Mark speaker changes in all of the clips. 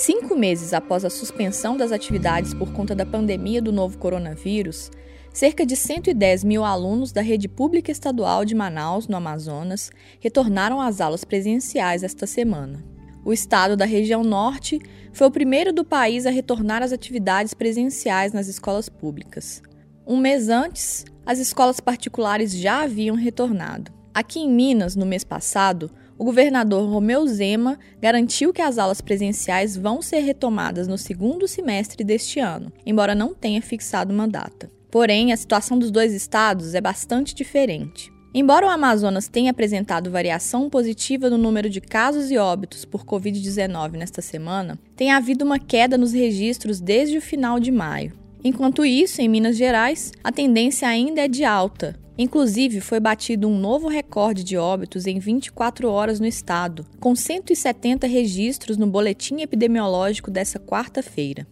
Speaker 1: Cinco meses após a suspensão das atividades por conta da pandemia do novo coronavírus, cerca de 110 mil alunos da rede pública estadual de Manaus, no Amazonas, retornaram às aulas presenciais esta semana. O estado da região norte foi o primeiro do país a retornar às atividades presenciais nas escolas públicas. Um mês antes, as escolas particulares já haviam retornado. Aqui em Minas, no mês passado, o governador Romeu Zema garantiu que as aulas presenciais vão ser retomadas no segundo semestre deste ano, embora não tenha fixado uma data. Porém, a situação dos dois estados é bastante diferente. Embora o Amazonas tenha apresentado variação positiva no número de casos e óbitos por Covid-19 nesta semana, tem havido uma queda nos registros desde o final de maio. Enquanto isso, em Minas Gerais, a tendência ainda é de alta, Inclusive, foi batido um novo recorde de óbitos em 24 horas no estado, com 170 registros no boletim epidemiológico dessa quarta-feira.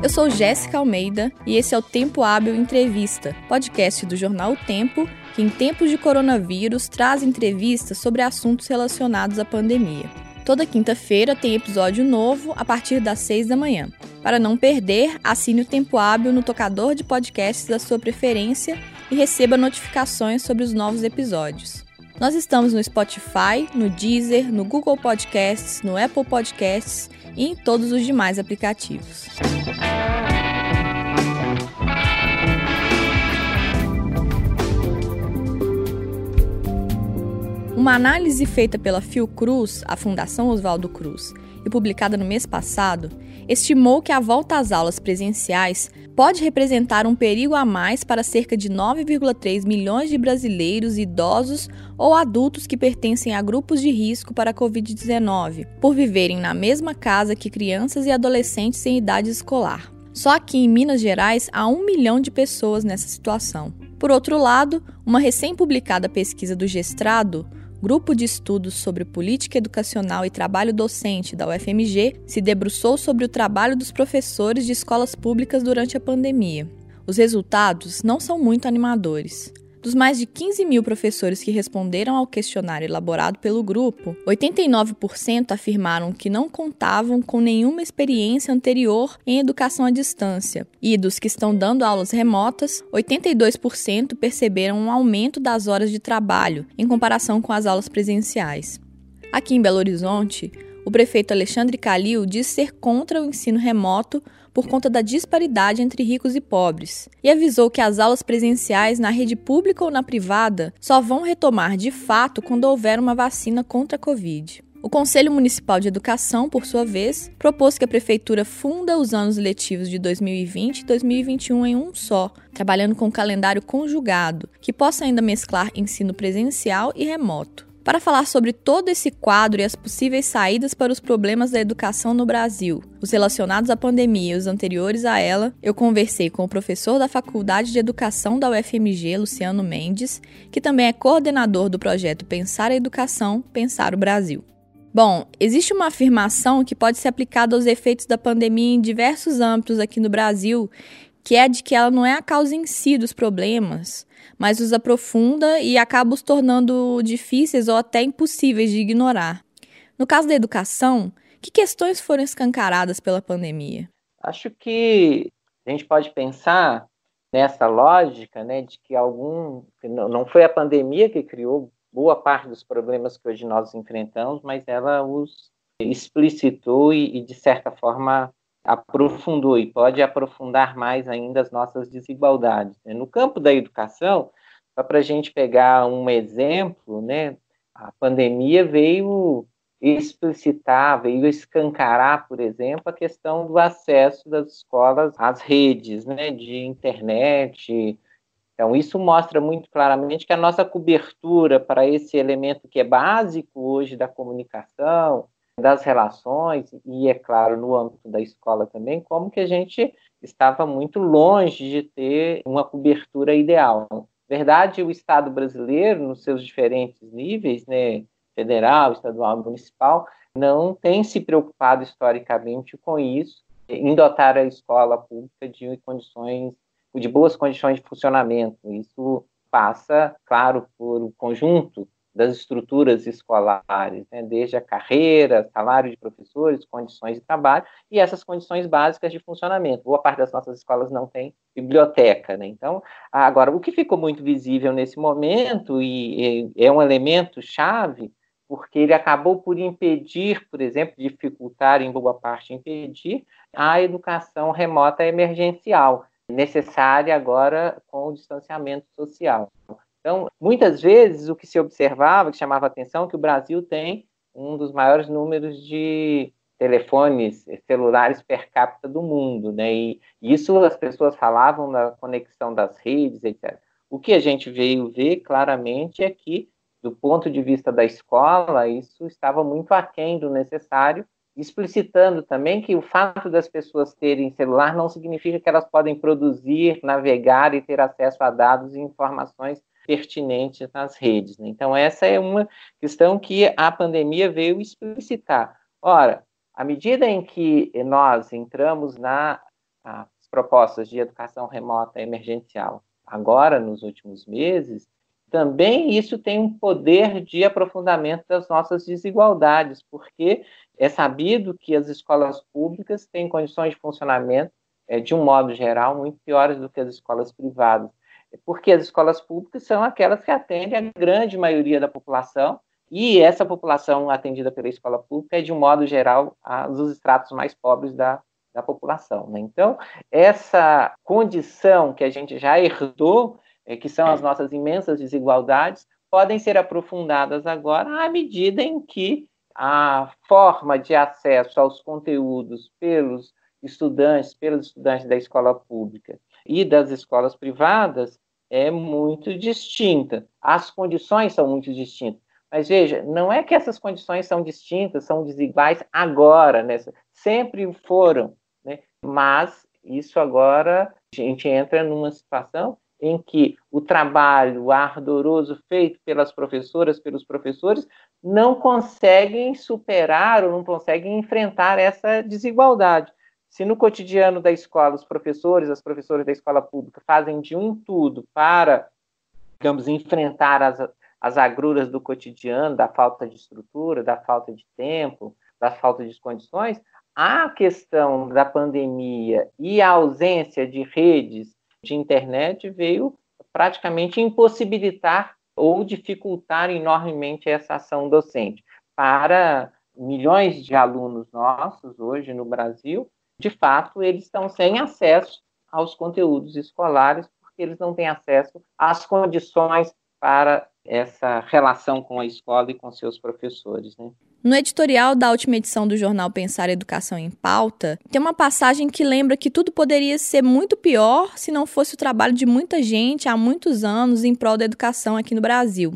Speaker 1: Eu sou Jéssica Almeida e esse é o Tempo Hábil Entrevista, podcast do jornal o Tempo, que em tempos de coronavírus traz entrevistas sobre assuntos relacionados à pandemia. Toda quinta-feira tem episódio novo a partir das 6 da manhã. Para não perder, assine o Tempo Hábil no tocador de podcasts da sua preferência e receba notificações sobre os novos episódios. Nós estamos no Spotify, no Deezer, no Google Podcasts, no Apple Podcasts e em todos os demais aplicativos. Uma análise feita pela Fiocruz, a Fundação Oswaldo Cruz, e publicada no mês passado, estimou que a volta às aulas presenciais pode representar um perigo a mais para cerca de 9,3 milhões de brasileiros idosos ou adultos que pertencem a grupos de risco para a Covid-19, por viverem na mesma casa que crianças e adolescentes em idade escolar. Só aqui em Minas Gerais há um milhão de pessoas nessa situação. Por outro lado, uma recém-publicada pesquisa do Gestrado Grupo de Estudos sobre Política Educacional e Trabalho Docente da UFMG se debruçou sobre o trabalho dos professores de escolas públicas durante a pandemia. Os resultados não são muito animadores. Dos mais de 15 mil professores que responderam ao questionário elaborado pelo grupo, 89% afirmaram que não contavam com nenhuma experiência anterior em educação à distância, e dos que estão dando aulas remotas, 82% perceberam um aumento das horas de trabalho em comparação com as aulas presenciais. Aqui em Belo Horizonte, o prefeito Alexandre Calil diz ser contra o ensino remoto por conta da disparidade entre ricos e pobres, e avisou que as aulas presenciais na rede pública ou na privada só vão retomar de fato quando houver uma vacina contra a Covid. O Conselho Municipal de Educação, por sua vez, propôs que a Prefeitura funda os anos letivos de 2020 e 2021 em um só, trabalhando com um calendário conjugado, que possa ainda mesclar ensino presencial e remoto. Para falar sobre todo esse quadro e as possíveis saídas para os problemas da educação no Brasil, os relacionados à pandemia e os anteriores a ela, eu conversei com o professor da Faculdade de Educação da UFMG, Luciano Mendes, que também é coordenador do projeto Pensar a Educação, Pensar o Brasil. Bom, existe uma afirmação que pode ser aplicada aos efeitos da pandemia em diversos âmbitos aqui no Brasil, que é de que ela não é a causa em si dos problemas, mas os aprofunda e acaba os tornando difíceis ou até impossíveis de ignorar. No caso da educação, que questões foram escancaradas pela pandemia?
Speaker 2: Acho que a gente pode pensar nessa lógica, né, de que algum não foi a pandemia que criou boa parte dos problemas que hoje nós enfrentamos, mas ela os explicitou e, e de certa forma aprofundou e pode aprofundar mais ainda as nossas desigualdades. Né? No campo da educação, só para a gente pegar um exemplo, né, a pandemia veio explicitar, veio escancarar, por exemplo, a questão do acesso das escolas às redes né, de internet. Então, isso mostra muito claramente que a nossa cobertura para esse elemento que é básico hoje da comunicação, das relações e, é claro, no âmbito da escola também, como que a gente estava muito longe de ter uma cobertura ideal. Verdade, o Estado brasileiro, nos seus diferentes níveis, né, federal, estadual municipal, não tem se preocupado historicamente com isso, em dotar a escola pública de condições, de boas condições de funcionamento. Isso passa, claro, por um conjunto das estruturas escolares, né, desde a carreira, salário de professores, condições de trabalho e essas condições básicas de funcionamento. Boa parte das nossas escolas não tem biblioteca, né? Então, agora o que ficou muito visível nesse momento e, e é um elemento chave porque ele acabou por impedir, por exemplo, dificultar em boa parte impedir a educação remota emergencial necessária agora com o distanciamento social. Então, muitas vezes o que se observava, que chamava atenção, é que o Brasil tem um dos maiores números de telefones celulares per capita do mundo, né? E isso as pessoas falavam na conexão das redes, etc. O que a gente veio ver claramente é que, do ponto de vista da escola, isso estava muito aquém do necessário, explicitando também que o fato das pessoas terem celular não significa que elas podem produzir, navegar e ter acesso a dados e informações pertinentes nas redes. Né? Então, essa é uma questão que a pandemia veio explicitar. Ora, à medida em que nós entramos nas propostas de educação remota emergencial, agora nos últimos meses, também isso tem um poder de aprofundamento das nossas desigualdades, porque é sabido que as escolas públicas têm condições de funcionamento, é, de um modo geral, muito piores do que as escolas privadas porque as escolas públicas são aquelas que atendem a grande maioria da população, e essa população atendida pela escola pública é, de um modo geral, os estratos mais pobres da, da população. Né? Então, essa condição que a gente já herdou, é, que são as nossas imensas desigualdades, podem ser aprofundadas agora à medida em que a forma de acesso aos conteúdos pelos estudantes, pelos estudantes da escola pública e das escolas privadas é muito distinta. As condições são muito distintas. Mas veja, não é que essas condições são distintas, são desiguais agora, né? sempre foram. Né? Mas isso agora a gente entra numa situação em que o trabalho ardoroso feito pelas professoras, pelos professores, não conseguem superar ou não conseguem enfrentar essa desigualdade. Se no cotidiano da escola os professores, as professoras da escola pública fazem de um tudo para, digamos, enfrentar as, as agruras do cotidiano, da falta de estrutura, da falta de tempo, da falta de condições, a questão da pandemia e a ausência de redes de internet veio praticamente impossibilitar ou dificultar enormemente essa ação docente. Para milhões de alunos nossos hoje no Brasil, de fato, eles estão sem acesso aos conteúdos escolares, porque eles não têm acesso às condições para essa relação com a escola e com seus professores. Né?
Speaker 1: No editorial da última edição do jornal Pensar Educação em Pauta, tem uma passagem que lembra que tudo poderia ser muito pior se não fosse o trabalho de muita gente há muitos anos em prol da educação aqui no Brasil.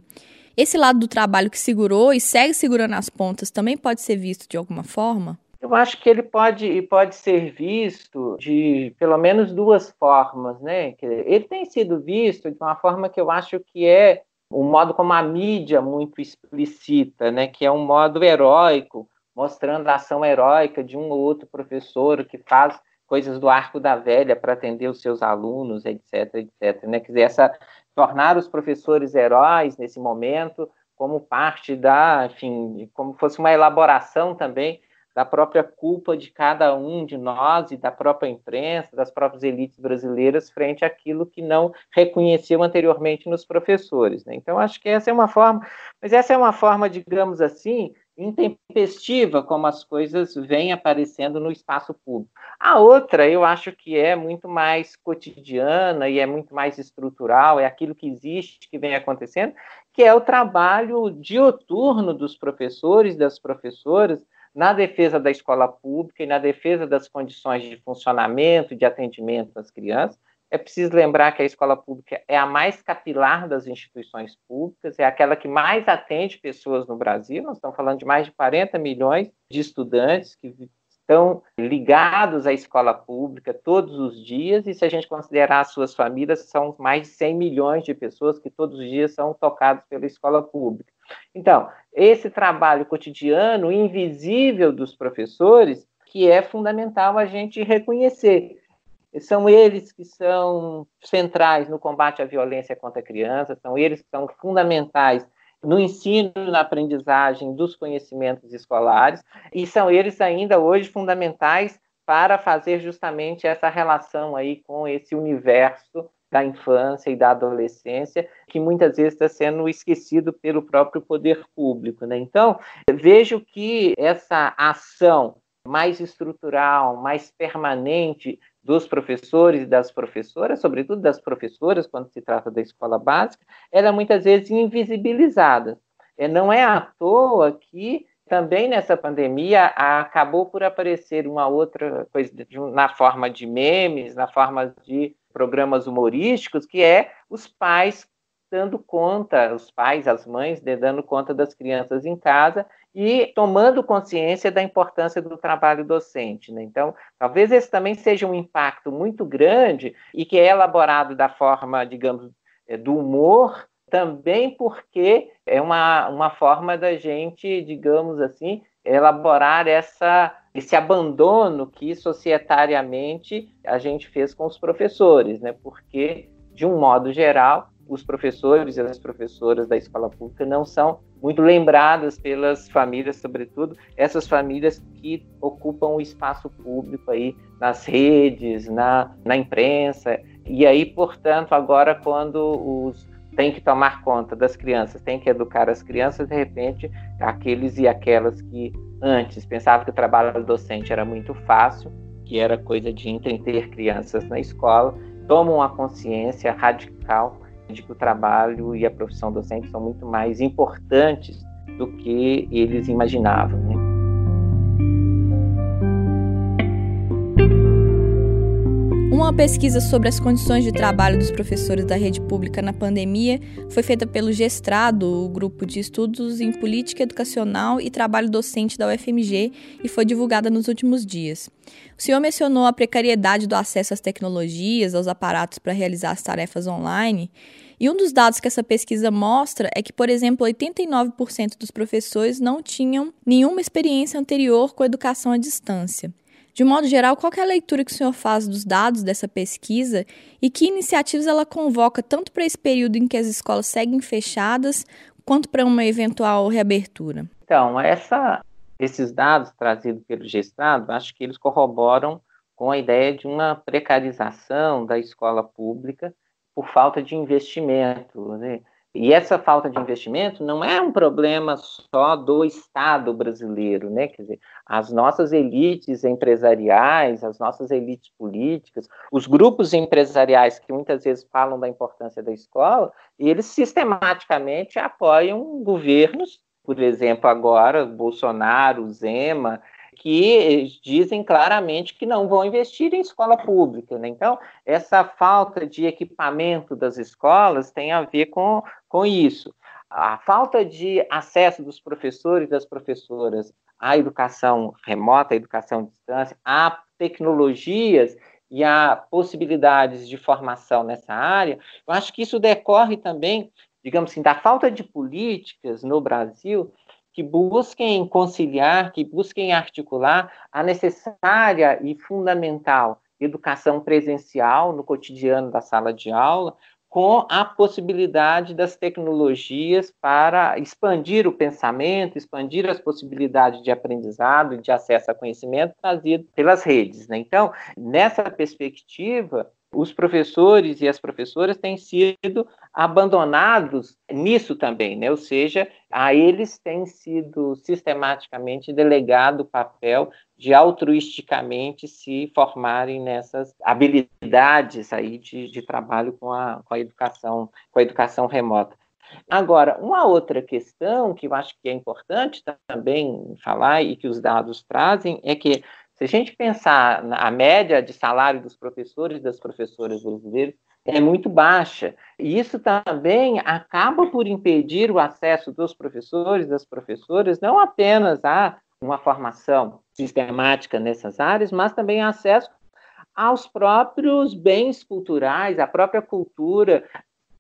Speaker 1: Esse lado do trabalho que segurou e segue segurando as pontas também pode ser visto de alguma forma?
Speaker 2: Eu acho que ele pode, pode ser visto de pelo menos duas formas, né? Ele tem sido visto de uma forma que eu acho que é o um modo como a mídia muito explicita, né? Que é um modo heróico, mostrando a ação heróica de um ou outro professor que faz coisas do arco da velha para atender os seus alunos, etc, etc. Né? Quer dizer, essa, tornar os professores heróis nesse momento como parte da, enfim, como fosse uma elaboração também da própria culpa de cada um de nós e da própria imprensa, das próprias elites brasileiras frente àquilo que não reconheciam anteriormente nos professores. Né? Então, acho que essa é uma forma, mas essa é uma forma, digamos assim, intempestiva como as coisas vêm aparecendo no espaço público. A outra, eu acho que é muito mais cotidiana e é muito mais estrutural, é aquilo que existe, que vem acontecendo, que é o trabalho dioturno dos professores, das professoras, na defesa da escola pública e na defesa das condições de funcionamento e de atendimento das crianças. É preciso lembrar que a escola pública é a mais capilar das instituições públicas, é aquela que mais atende pessoas no Brasil. Nós estamos falando de mais de 40 milhões de estudantes que estão ligados à escola pública todos os dias, e se a gente considerar as suas famílias, são mais de 100 milhões de pessoas que todos os dias são tocadas pela escola pública. Então, esse trabalho cotidiano, invisível dos professores, que é fundamental a gente reconhecer. são eles que são centrais no combate à violência contra a criança, são eles que são fundamentais no ensino, na aprendizagem dos conhecimentos escolares, e são eles ainda hoje fundamentais para fazer justamente essa relação aí com esse universo da infância e da adolescência, que muitas vezes está sendo esquecido pelo próprio poder público. Né? Então, vejo que essa ação mais estrutural, mais permanente dos professores e das professoras, sobretudo das professoras, quando se trata da escola básica, ela é muitas vezes invisibilizada. É, não é à toa que também nessa pandemia acabou por aparecer uma outra coisa na forma de memes, na forma de programas humorísticos, que é os pais dando conta, os pais, as mães, dando conta das crianças em casa e tomando consciência da importância do trabalho docente. Né? Então, talvez esse também seja um impacto muito grande e que é elaborado da forma, digamos, eh, do humor, também porque é uma, uma forma da gente, digamos assim, elaborar essa, esse abandono que societariamente a gente fez com os professores, né? porque, de um modo geral, os professores e as professoras da escola pública não são muito lembradas pelas famílias, sobretudo essas famílias que ocupam o espaço público aí nas redes, na, na imprensa. E aí, portanto, agora quando os tem que tomar conta das crianças, tem que educar as crianças, de repente, aqueles e aquelas que antes pensavam que o trabalho docente era muito fácil, que era coisa de entreter crianças na escola, tomam a consciência radical de que o trabalho e a profissão docente são muito mais importantes do que eles imaginavam. Né?
Speaker 1: Uma pesquisa sobre as condições de trabalho dos professores da rede pública na pandemia foi feita pelo Gestrado, o grupo de estudos em política educacional e trabalho docente da UFMG, e foi divulgada nos últimos dias. O senhor mencionou a precariedade do acesso às tecnologias, aos aparatos para realizar as tarefas online. E um dos dados que essa pesquisa mostra é que, por exemplo, 89% dos professores não tinham nenhuma experiência anterior com educação à distância. De modo geral, qual é a leitura que o senhor faz dos dados dessa pesquisa e que iniciativas ela convoca tanto para esse período em que as escolas seguem fechadas, quanto para uma eventual reabertura?
Speaker 2: Então, essa, esses dados trazidos pelo Gestado, acho que eles corroboram com a ideia de uma precarização da escola pública por falta de investimento. Né? E essa falta de investimento não é um problema só do Estado brasileiro, né? Quer dizer, as nossas elites empresariais, as nossas elites políticas, os grupos empresariais que muitas vezes falam da importância da escola, eles sistematicamente apoiam governos, por exemplo, agora Bolsonaro, Zema, que dizem claramente que não vão investir em escola pública. Né? Então, essa falta de equipamento das escolas tem a ver com, com isso. A falta de acesso dos professores e das professoras à educação remota, à educação à distância, a tecnologias e a possibilidades de formação nessa área, eu acho que isso decorre também, digamos assim, da falta de políticas no Brasil que busquem conciliar, que busquem articular a necessária e fundamental educação presencial no cotidiano da sala de aula, com a possibilidade das tecnologias para expandir o pensamento, expandir as possibilidades de aprendizado e de acesso a conhecimento trazido pelas redes. Né? Então, nessa perspectiva, os professores e as professoras têm sido abandonados nisso também, né? ou seja, a eles tem sido sistematicamente delegado o papel de altruisticamente se formarem nessas habilidades aí de, de trabalho com a, com a educação com a educação remota. Agora, uma outra questão que eu acho que é importante também falar e que os dados trazem é que se a gente pensar na média de salário dos professores e das professoras brasileiros, é muito baixa. E isso também acaba por impedir o acesso dos professores das professoras não apenas a uma formação sistemática nessas áreas, mas também acesso aos próprios bens culturais, à própria cultura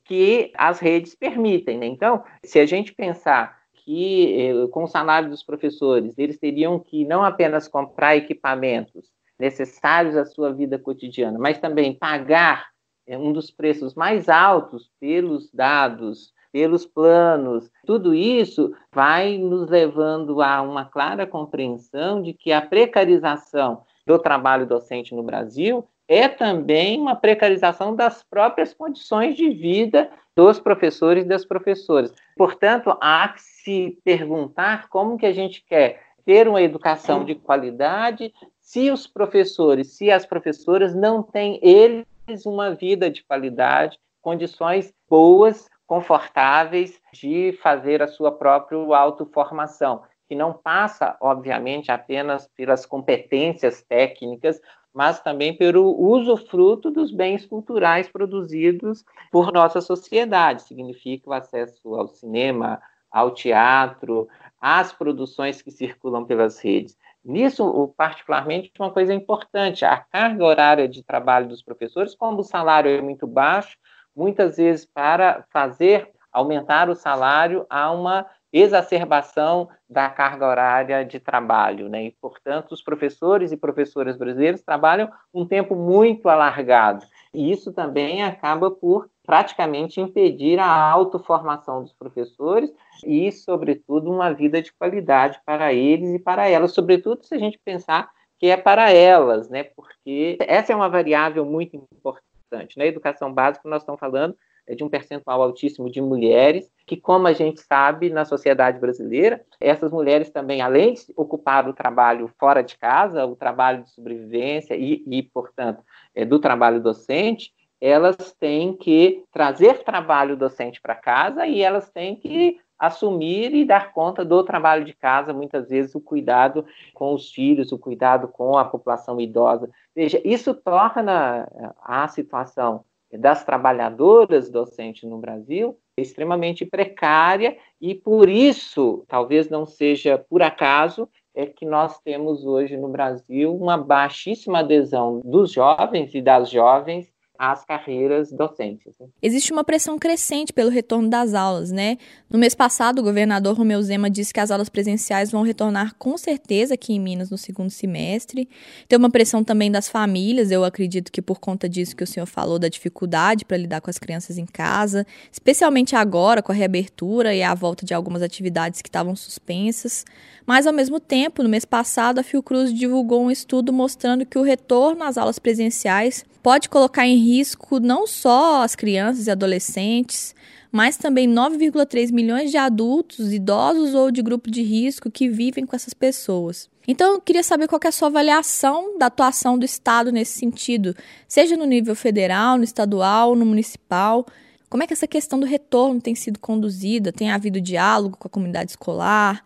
Speaker 2: que as redes permitem. Né? Então, se a gente pensar que, eh, com o salário dos professores, eles teriam que não apenas comprar equipamentos necessários à sua vida cotidiana, mas também pagar é, um dos preços mais altos pelos dados, pelos planos, tudo isso vai nos levando a uma clara compreensão de que a precarização do trabalho docente no Brasil é também uma precarização das próprias condições de vida dos professores e das professoras. Portanto, há que se perguntar como que a gente quer ter uma educação de qualidade se os professores, se as professoras não têm eles uma vida de qualidade, condições boas, confortáveis de fazer a sua própria autoformação, que não passa, obviamente, apenas pelas competências técnicas, mas também pelo uso fruto dos bens culturais produzidos por nossa sociedade. Significa o acesso ao cinema, ao teatro, às produções que circulam pelas redes. Nisso, particularmente, uma coisa importante, a carga horária de trabalho dos professores, como o salário é muito baixo, muitas vezes para fazer aumentar o salário há uma exacerbação da carga horária de trabalho, né? E, portanto, os professores e professoras brasileiros trabalham um tempo muito alargado. E isso também acaba por praticamente impedir a autoformação dos professores e, sobretudo, uma vida de qualidade para eles e para elas, sobretudo se a gente pensar que é para elas, né? Porque essa é uma variável muito importante. Na educação básica, nós estamos falando de um percentual altíssimo de mulheres, que, como a gente sabe, na sociedade brasileira, essas mulheres também, além de ocupar o trabalho fora de casa, o trabalho de sobrevivência e, e portanto, é, do trabalho docente, elas têm que trazer trabalho docente para casa e elas têm que assumir e dar conta do trabalho de casa, muitas vezes o cuidado com os filhos, o cuidado com a população idosa. Veja, isso torna a situação das trabalhadoras docentes no Brasil extremamente precária e por isso, talvez não seja por acaso, é que nós temos hoje no Brasil uma baixíssima adesão dos jovens e das jovens às carreiras docentes. Né?
Speaker 1: Existe uma pressão crescente pelo retorno das aulas, né? No mês passado, o governador Romeu Zema disse que as aulas presenciais vão retornar com certeza aqui em Minas no segundo semestre. Tem uma pressão também das famílias, eu acredito que por conta disso que o senhor falou, da dificuldade para lidar com as crianças em casa, especialmente agora com a reabertura e a volta de algumas atividades que estavam suspensas. Mas, ao mesmo tempo, no mês passado, a Fiocruz divulgou um estudo mostrando que o retorno às aulas presenciais pode colocar em risco não só as crianças e adolescentes, mas também 9,3 milhões de adultos, idosos ou de grupo de risco que vivem com essas pessoas. Então, eu queria saber qual é a sua avaliação da atuação do Estado nesse sentido, seja no nível federal, no estadual, no municipal. Como é que essa questão do retorno tem sido conduzida? Tem havido diálogo com a comunidade escolar?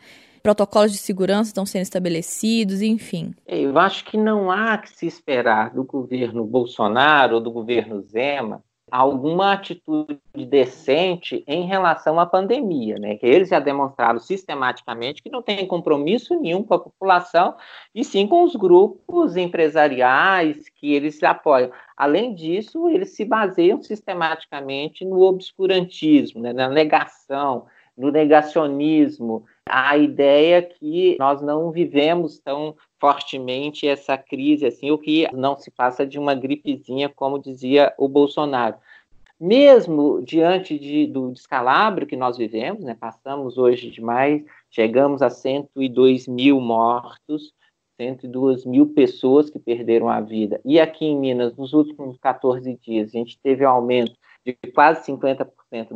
Speaker 1: Protocolos de segurança estão sendo estabelecidos, enfim.
Speaker 2: É, eu acho que não há que se esperar do governo Bolsonaro ou do governo Zema alguma atitude decente em relação à pandemia, né? Que eles já demonstraram sistematicamente que não têm compromisso nenhum com a população e sim com os grupos empresariais que eles apoiam. Além disso, eles se baseiam sistematicamente no obscurantismo, né? na negação, no negacionismo, a ideia que nós não vivemos tão fortemente essa crise assim, o que não se passa de uma gripezinha, como dizia o Bolsonaro. Mesmo diante de, do descalabro que nós vivemos, né, passamos hoje de mais, chegamos a 102 mil mortos, 102 mil pessoas que perderam a vida. E aqui em Minas, nos últimos 14 dias, a gente teve um aumento de quase 50%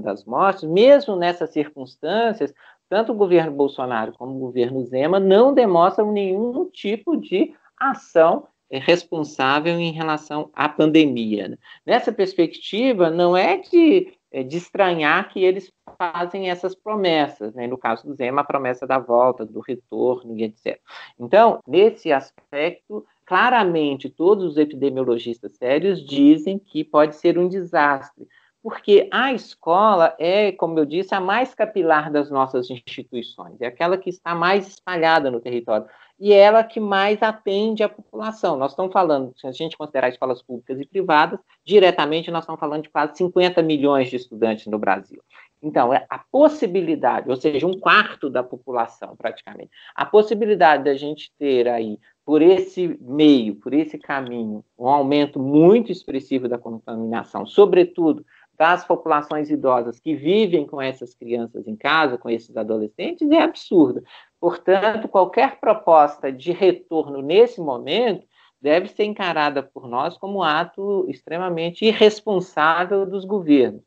Speaker 2: das mortes, mesmo nessas circunstâncias, tanto o governo Bolsonaro como o governo Zema não demonstram nenhum tipo de ação responsável em relação à pandemia. Nessa perspectiva, não é de, é de estranhar que eles fazem essas promessas, né? no caso do Zema, a promessa da volta, do retorno e etc. Então, nesse aspecto, claramente, todos os epidemiologistas sérios dizem que pode ser um desastre, porque a escola é, como eu disse, a mais capilar das nossas instituições, é aquela que está mais espalhada no território e é ela que mais atende a população. Nós estamos falando, se a gente considerar escolas públicas e privadas, diretamente nós estamos falando de quase 50 milhões de estudantes no Brasil. Então, é a possibilidade, ou seja, um quarto da população, praticamente, a possibilidade da gente ter aí por esse meio, por esse caminho, um aumento muito expressivo da contaminação, sobretudo das populações idosas que vivem com essas crianças em casa, com esses adolescentes, é absurda. Portanto, qualquer proposta de retorno nesse momento deve ser encarada por nós como um ato extremamente irresponsável dos governos.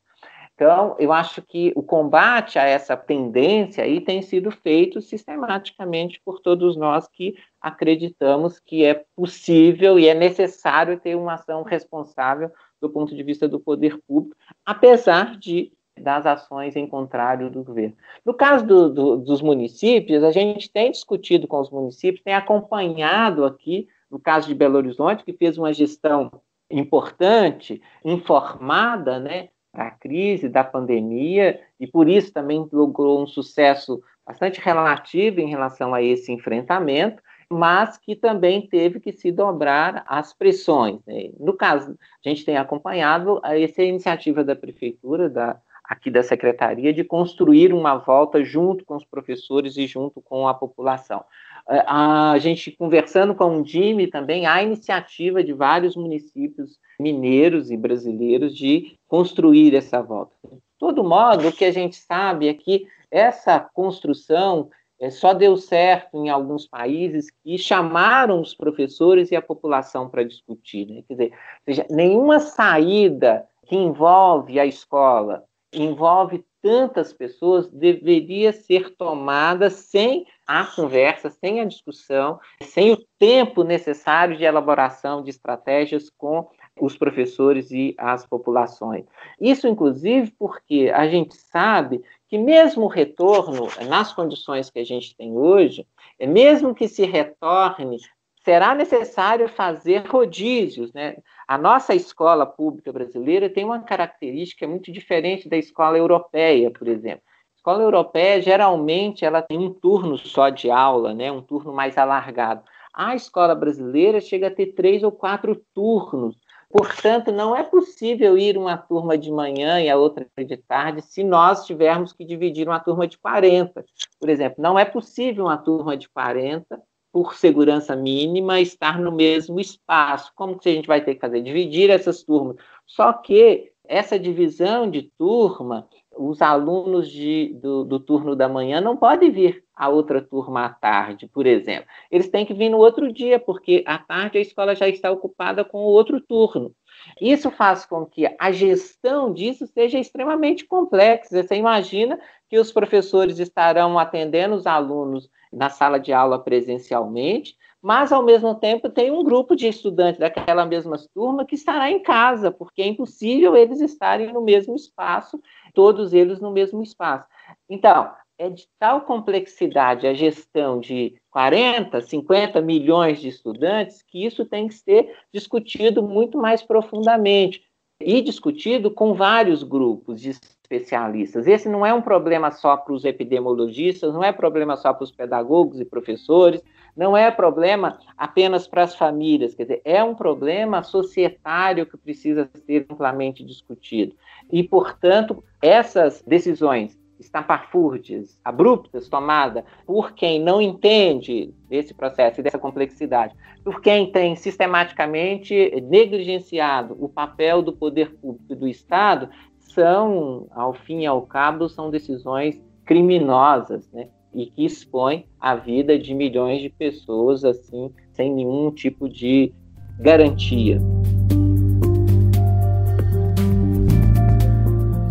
Speaker 2: Então, eu acho que o combate a essa tendência aí tem sido feito sistematicamente por todos nós que acreditamos que é possível e é necessário ter uma ação responsável do ponto de vista do poder público, apesar de das ações em contrário do governo. No caso do, do, dos municípios, a gente tem discutido com os municípios, tem acompanhado aqui, no caso de Belo Horizonte, que fez uma gestão importante, informada, né, da crise, da pandemia, e por isso também logrou um sucesso bastante relativo em relação a esse enfrentamento, mas que também teve que se dobrar às pressões. Né? No caso, a gente tem acompanhado essa iniciativa da prefeitura, da, aqui da secretaria, de construir uma volta junto com os professores e junto com a população. A gente conversando com o DIME também, há iniciativa de vários municípios mineiros e brasileiros de construir essa volta. De todo modo, o que a gente sabe é que essa construção é, só deu certo em alguns países que chamaram os professores e a população para discutir. Né? Quer dizer, seja, nenhuma saída que envolve a escola, envolve tantas pessoas, deveria ser tomada sem a conversa, sem a discussão, sem o tempo necessário de elaboração de estratégias com os professores e as populações. Isso, inclusive, porque a gente sabe que mesmo o retorno, nas condições que a gente tem hoje, mesmo que se retorne será necessário fazer rodízios. Né? A nossa escola pública brasileira tem uma característica muito diferente da escola europeia, por exemplo. A escola europeia, geralmente, ela tem um turno só de aula, né? um turno mais alargado. A escola brasileira chega a ter três ou quatro turnos. Portanto, não é possível ir uma turma de manhã e a outra de tarde se nós tivermos que dividir uma turma de 40. Por exemplo, não é possível uma turma de 40 por segurança mínima, estar no mesmo espaço. Como que a gente vai ter que fazer? Dividir essas turmas. Só que essa divisão de turma, os alunos de, do, do, turno da manhã não podem vir a outra turma à tarde, por exemplo. Eles têm que vir no outro dia, porque à tarde a escola já está ocupada com o outro turno. Isso faz com que a gestão disso seja extremamente complexa. Você imagina que os professores estarão atendendo os alunos na sala de aula presencialmente, mas ao mesmo tempo tem um grupo de estudantes daquela mesma turma que estará em casa, porque é impossível eles estarem no mesmo espaço, todos eles no mesmo espaço. Então, é de tal complexidade a gestão de 40, 50 milhões de estudantes que isso tem que ser discutido muito mais profundamente e discutido com vários grupos de especialistas. Esse não é um problema só para os epidemiologistas, não é problema só para os pedagogos e professores, não é problema apenas para as famílias, quer dizer, é um problema societário que precisa ser amplamente discutido. E, portanto, essas decisões estapafúrdias, abruptas, tomada por quem não entende desse processo e dessa complexidade, por quem tem sistematicamente negligenciado o papel do poder público e do Estado, são, ao fim e ao cabo, são decisões criminosas, né? E que expõem a vida de milhões de pessoas, assim, sem nenhum tipo de garantia.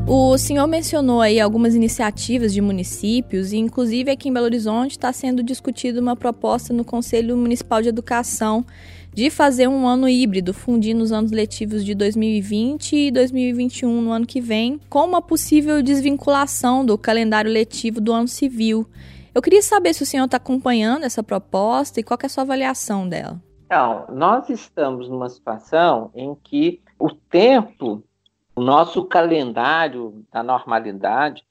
Speaker 1: O senhor mencionou aí algumas iniciativas de municípios e, inclusive, aqui em Belo Horizonte está sendo discutida uma proposta no Conselho Municipal de Educação de fazer um ano híbrido, fundindo os anos letivos de 2020 e 2021 no ano que vem, com uma possível desvinculação do calendário letivo do ano civil. Eu queria saber se o senhor está acompanhando essa proposta e qual é a sua avaliação dela.
Speaker 2: Então, nós estamos numa situação em que o tempo o nosso calendário da normalidade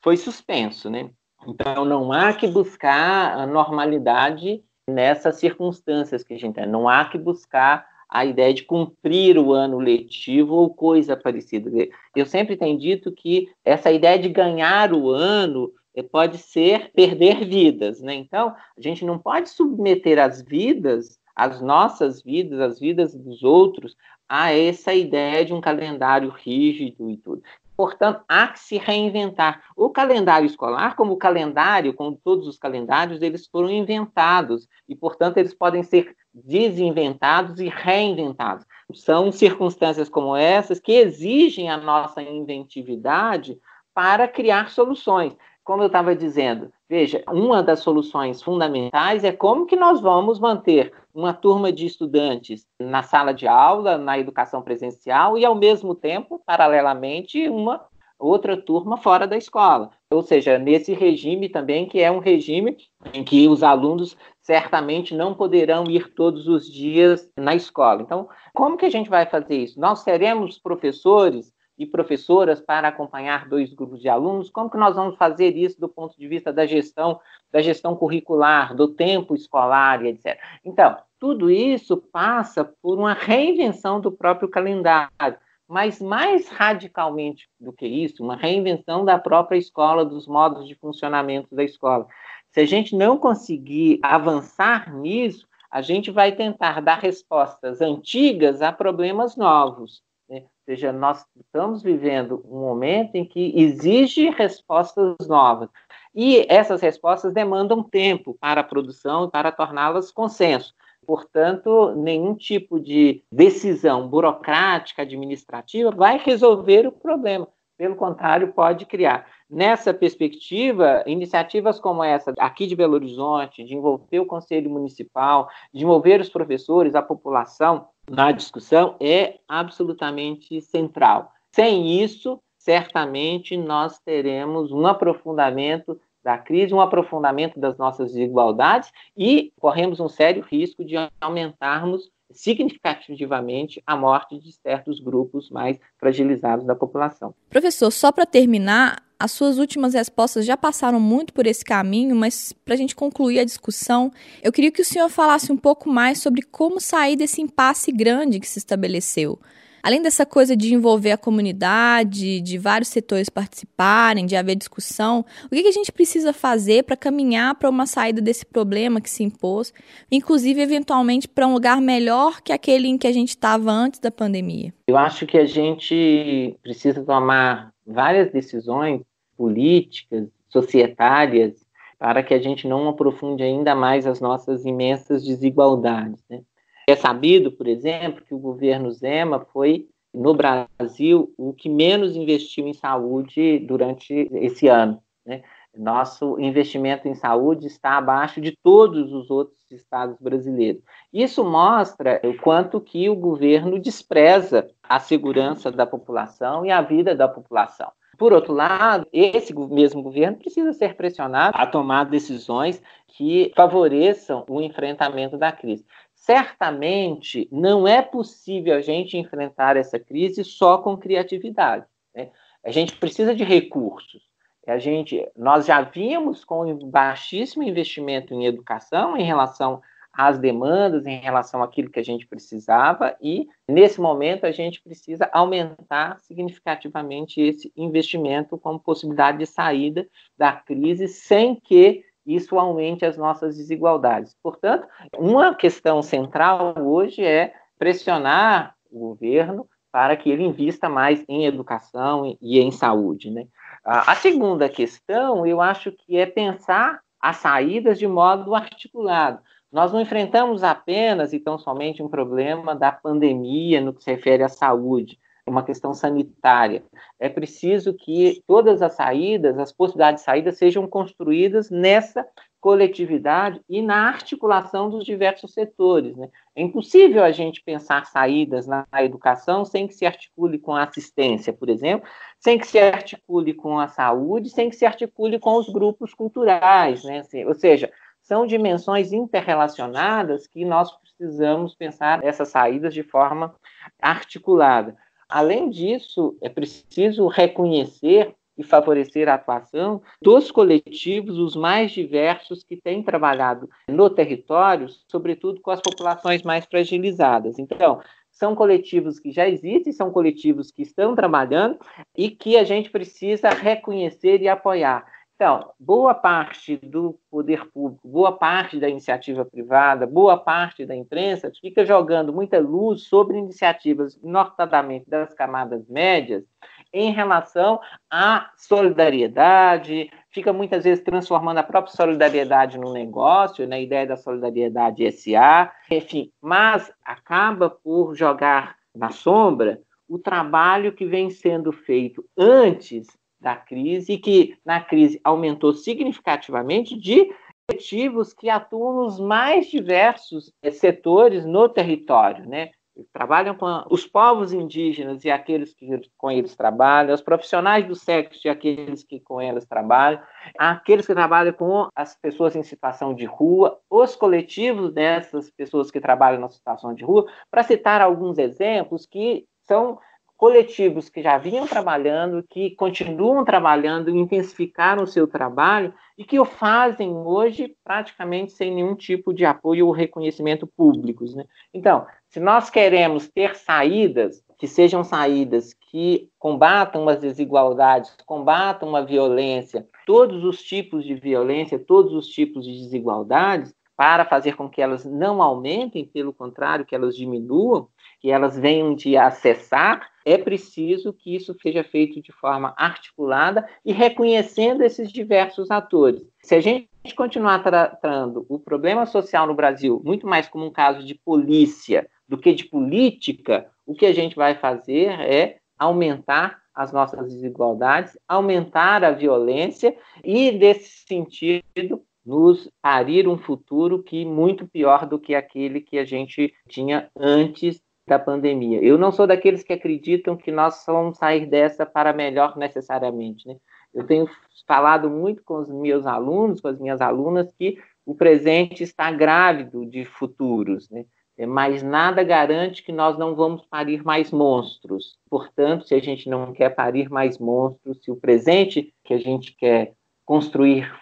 Speaker 2: foi suspenso, né? Então não há que buscar a normalidade nessas circunstâncias que a gente tem. Não há que buscar a ideia de cumprir o ano letivo ou coisa parecida. Eu sempre tenho dito que essa ideia de ganhar o ano eh, pode ser perder vidas, né? Então, a gente não pode submeter as vidas as nossas vidas, as vidas dos outros, a essa ideia de um calendário rígido e tudo. Portanto, há que se reinventar. O calendário escolar, como o calendário, como todos os calendários, eles foram inventados e, portanto, eles podem ser desinventados e reinventados. São circunstâncias como essas que exigem a nossa inventividade para criar soluções. Como eu estava dizendo, veja, uma das soluções fundamentais é como que nós vamos manter uma turma de estudantes na sala de aula, na educação presencial e, ao mesmo tempo, paralelamente, uma outra turma fora da escola. Ou seja, nesse regime também, que é um regime em que os alunos certamente não poderão ir todos os dias na escola. Então, como que a gente vai fazer isso? Nós teremos professores e professoras para acompanhar dois grupos de alunos? Como que nós vamos fazer isso do ponto de vista da gestão, da gestão curricular, do tempo escolar e etc. Então, tudo isso passa por uma reinvenção do próprio calendário, mas mais radicalmente do que isso, uma reinvenção da própria escola, dos modos de funcionamento da escola. Se a gente não conseguir avançar nisso, a gente vai tentar dar respostas antigas a problemas novos. Né? Ou seja, nós estamos vivendo um momento em que exige respostas novas. E essas respostas demandam tempo para a produção e para torná-las consenso. Portanto, nenhum tipo de decisão burocrática, administrativa, vai resolver o problema. Pelo contrário, pode criar. Nessa perspectiva, iniciativas como essa aqui de Belo Horizonte, de envolver o Conselho Municipal, de envolver os professores, a população na discussão, é absolutamente central. Sem isso, certamente nós teremos um aprofundamento da crise, um aprofundamento das nossas desigualdades e corremos um sério risco de aumentarmos significativamente a morte de certos grupos mais fragilizados da população.
Speaker 1: Professor, só para terminar, as suas últimas respostas já passaram muito por esse caminho, mas para a gente concluir a discussão, eu queria que o senhor falasse um pouco mais sobre como sair desse impasse grande que se estabeleceu. Além dessa coisa de envolver a comunidade, de vários setores participarem, de haver discussão, o que, a gente precisa fazer para caminhar para uma saída desse problema que se impôs, inclusive, eventualmente, para um lugar melhor que aquele em que a gente estava antes da pandemia?
Speaker 2: Eu acho que a gente precisa tomar várias decisões políticas, societárias, para que a gente não aprofunde ainda mais as nossas imensas desigualdades. Né? É sabido, por exemplo, que o governo Zema foi, no Brasil, o que menos investiu em saúde durante esse ano. Né? Nosso investimento em saúde está abaixo de todos os outros estados brasileiros. Isso mostra o quanto que o governo despreza a segurança da população e a vida da população. Por outro lado, esse mesmo governo precisa ser pressionado a tomar decisões que favoreçam o enfrentamento da crise certamente não é possível a gente enfrentar essa crise só com criatividade. Né? A gente precisa de recursos. A gente, nós já vimos com baixíssimo investimento em educação em relação às demandas, em relação àquilo que a gente precisava, e nesse momento a gente precisa aumentar significativamente esse investimento como possibilidade de saída da crise sem que isso aumente as nossas desigualdades. Portanto, uma questão central hoje é pressionar o governo para que ele invista mais em educação e em saúde. Né? A segunda questão, eu acho que é pensar as saídas de modo articulado. Nós não enfrentamos apenas e tão somente um problema da pandemia no que se refere à saúde uma questão sanitária. É preciso que todas as saídas, as possibilidades de saída, sejam construídas nessa coletividade e na articulação dos diversos setores. Né? É impossível a gente pensar saídas na educação sem que se articule com a assistência, por exemplo, sem que se articule com a saúde, sem que se articule com os grupos culturais. Né? Assim, ou seja, são dimensões interrelacionadas que nós precisamos pensar essas saídas de forma articulada. Além disso, é preciso reconhecer e favorecer a atuação dos coletivos, os mais diversos que têm trabalhado no território, sobretudo com as populações mais fragilizadas. Então, são coletivos que já existem, são coletivos que estão trabalhando e que a gente precisa reconhecer e apoiar. Então, boa parte do poder público, boa parte da iniciativa privada, boa parte da imprensa fica jogando muita luz sobre iniciativas, notadamente das camadas médias, em relação à solidariedade, fica muitas vezes transformando a própria solidariedade no negócio, na ideia da solidariedade SA, enfim, mas acaba por jogar na sombra o trabalho que vem sendo feito antes da crise, e que na crise aumentou significativamente, de coletivos que atuam nos mais diversos eh, setores no território, né? Trabalham com os povos indígenas e aqueles que com eles trabalham, os profissionais do sexo e aqueles que com eles trabalham, aqueles que trabalham com as pessoas em situação de rua, os coletivos dessas pessoas que trabalham na situação de rua, para citar alguns exemplos que são coletivos que já vinham trabalhando, que continuam trabalhando, intensificaram o seu trabalho e que o fazem hoje praticamente sem nenhum tipo de apoio ou reconhecimento públicos. Né? Então, se nós queremos ter saídas que sejam saídas que combatam as desigualdades, combatam a violência, todos os tipos de violência, todos os tipos de desigualdades, para fazer com que elas não aumentem, pelo contrário, que elas diminuam, que elas venham de acessar, é preciso que isso seja feito de forma articulada e reconhecendo esses diversos atores. Se a gente continuar tratando o problema social no Brasil muito mais como um caso de polícia do que de política, o que a gente vai fazer é aumentar as nossas desigualdades, aumentar a violência e, nesse sentido, nos parir um futuro que muito pior do que aquele que a gente tinha antes da pandemia. Eu não sou daqueles que acreditam que nós vamos sair dessa para melhor necessariamente. Né? Eu tenho falado muito com os meus alunos, com as minhas alunas, que o presente está grávido de futuros, né? mas nada garante que nós não vamos parir mais monstros. Portanto, se a gente não quer parir mais monstros, se o presente que a gente quer construir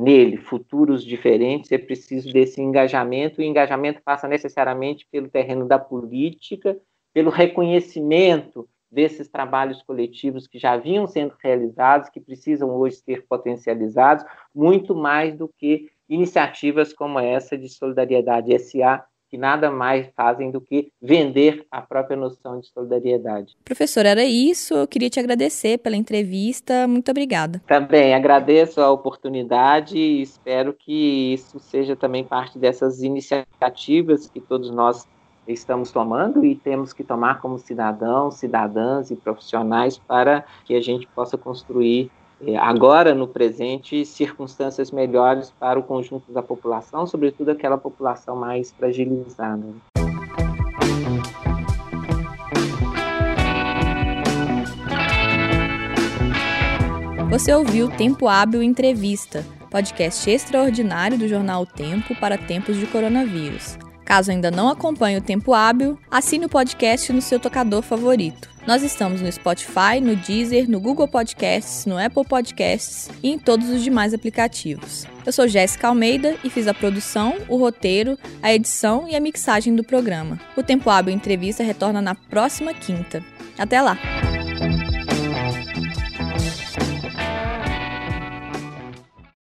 Speaker 2: nele futuros diferentes, é preciso desse engajamento, e engajamento passa necessariamente pelo terreno da política, pelo reconhecimento desses trabalhos coletivos que já vinham sendo realizados, que precisam hoje ser potencializados, muito mais do que iniciativas como essa de Solidariedade SA, que nada mais fazem do que vender a própria noção de solidariedade.
Speaker 1: Professor, era isso. Eu queria te agradecer pela entrevista. Muito obrigada.
Speaker 2: Também agradeço a oportunidade e espero que isso seja também parte dessas iniciativas que todos nós estamos tomando e temos que tomar como cidadãos, cidadãs e profissionais para que a gente possa construir agora, no presente, circunstâncias melhores para o conjunto da população, sobretudo aquela população mais fragilizada.
Speaker 1: Você ouviu Tempo Hábil Entrevista, podcast extraordinário do jornal o Tempo para tempos de coronavírus. Caso ainda não acompanhe o Tempo Hábil, assine o podcast no seu tocador favorito. Nós estamos no Spotify, no Deezer, no Google Podcasts, no Apple Podcasts e em todos os demais aplicativos. Eu sou Jéssica Almeida e fiz a produção, o roteiro, a edição e a mixagem do programa. O Tempo Hábil Entrevista retorna na próxima quinta. Até lá!